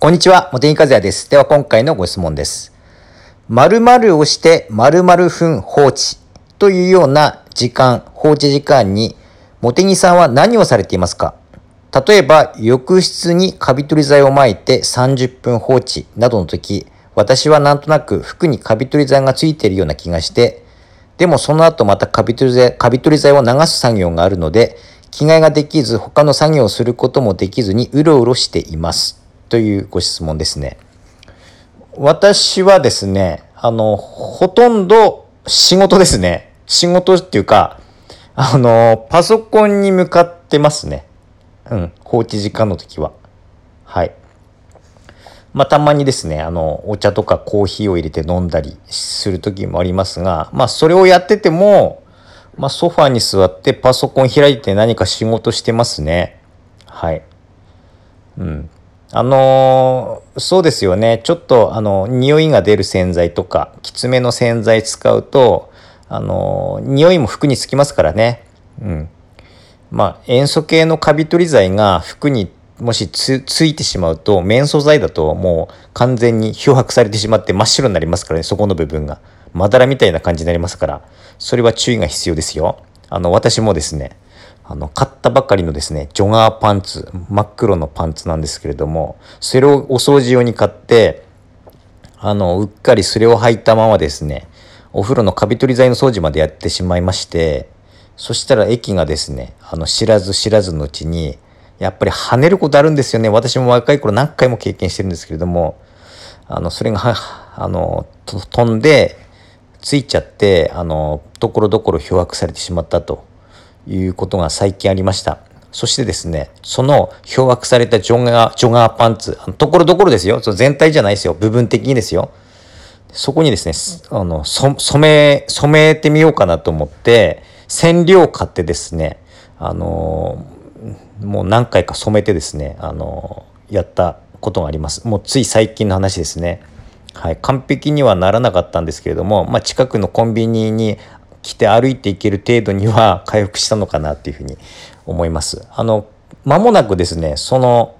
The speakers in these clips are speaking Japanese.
こんにちは、茂木和也です。では今回のご質問です。〇〇をして〇〇分放置というような時間、放置時間に茂木さんは何をされていますか？例えば、浴室にカビ取り剤を撒いて30分放置などの時、私はなんとなく服にカビ取り剤がついているような気がして、でもその後またカビ取り剤カビ取り剤を流す作業があるので、着替えができず他の作業をすることもできずにうろうろしています。というご質問ですね。私はですね、あの、ほとんど仕事ですね。仕事っていうか、あの、パソコンに向かってますね。うん、放置時間の時は。はい。まあ、たまにですね、あの、お茶とかコーヒーを入れて飲んだりする時もありますが、まあ、それをやってても、まあ、ソファに座ってパソコン開いて何か仕事してますね。はい。うん。あのーそうですよね。ちょっと、あの、匂いが出る洗剤とか、きつめの洗剤使うと、あのー匂いも服につきますからね。うん。まあ、塩素系のカビ取り剤が服にもしついてしまうと、綿素材だともう完全に漂白されてしまって真っ白になりますからね、そこの部分が。まだらみたいな感じになりますから、それは注意が必要ですよ。あの、私もですね、あの、買ったばかりのですね、ジョガーパンツ、真っ黒のパンツなんですけれども、それをお掃除用に買って、あの、うっかりそれを履いたままですね、お風呂のカビ取り剤の掃除までやってしまいまして、そしたら液がですね、あの、知らず知らずのうちに、やっぱり跳ねることあるんですよね。私も若い頃何回も経験してるんですけれども、あの、それが、あの、飛んで、ついちゃって、あの、ところどころ漂白されてしまったということが最近ありました。そしてですね、その漂白されたジョガー、ジョガーパンツ、ところどころですよ。その全体じゃないですよ。部分的にですよ。そこにですね、あの、染め、染めてみようかなと思って、染料を買ってですね、あの、もう何回か染めてですね、あの、やったことがあります。もうつい最近の話ですね。はい、完璧にはならなかったんですけれども、まあ、近くのコンビニに来て歩いていける程度には 回復したのかなっていうふうに思います。あの、間もなくですね、その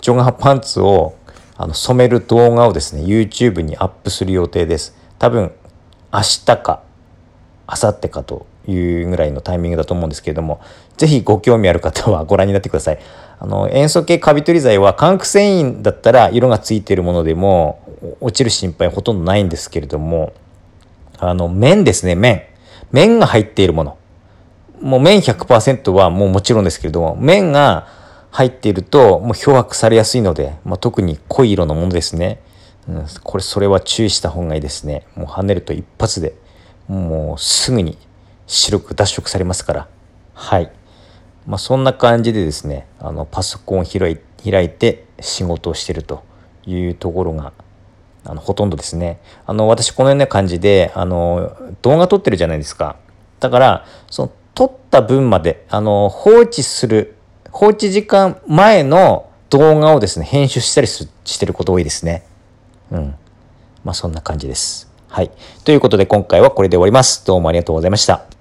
ジョガーパンツをあの染める動画をですね、YouTube にアップする予定です。多分、明日か、明後日かというぐらいのタイミングだと思うんですけれども、ぜひご興味ある方は ご覧になってください。あの、塩素系カビ取り剤は化学繊維だったら色がついているものでも落ちる心配ほとんどないんですけれども、あの、綿ですね、綿。綿が入っているもの。もう綿100%はもうもちろんですけれども、綿が入っているともう漂白されやすいので、まあ、特に濃い色のものですね。うん、これ、それは注意した方がいいですね。もう跳ねると一発で、もうすぐに白く脱色されますから。はい。まあ、そんな感じでですね、あの、パソコンを開いて仕事をしてるというところが、あの、ほとんどですね。あの、私このような感じで、あの、動画撮ってるじゃないですか。だから、その、撮った分まで、あの、放置する、放置時間前の動画をですね、編集したりしてること多いですね。うん。まあ、そんな感じです。はい。ということで、今回はこれで終わります。どうもありがとうございました。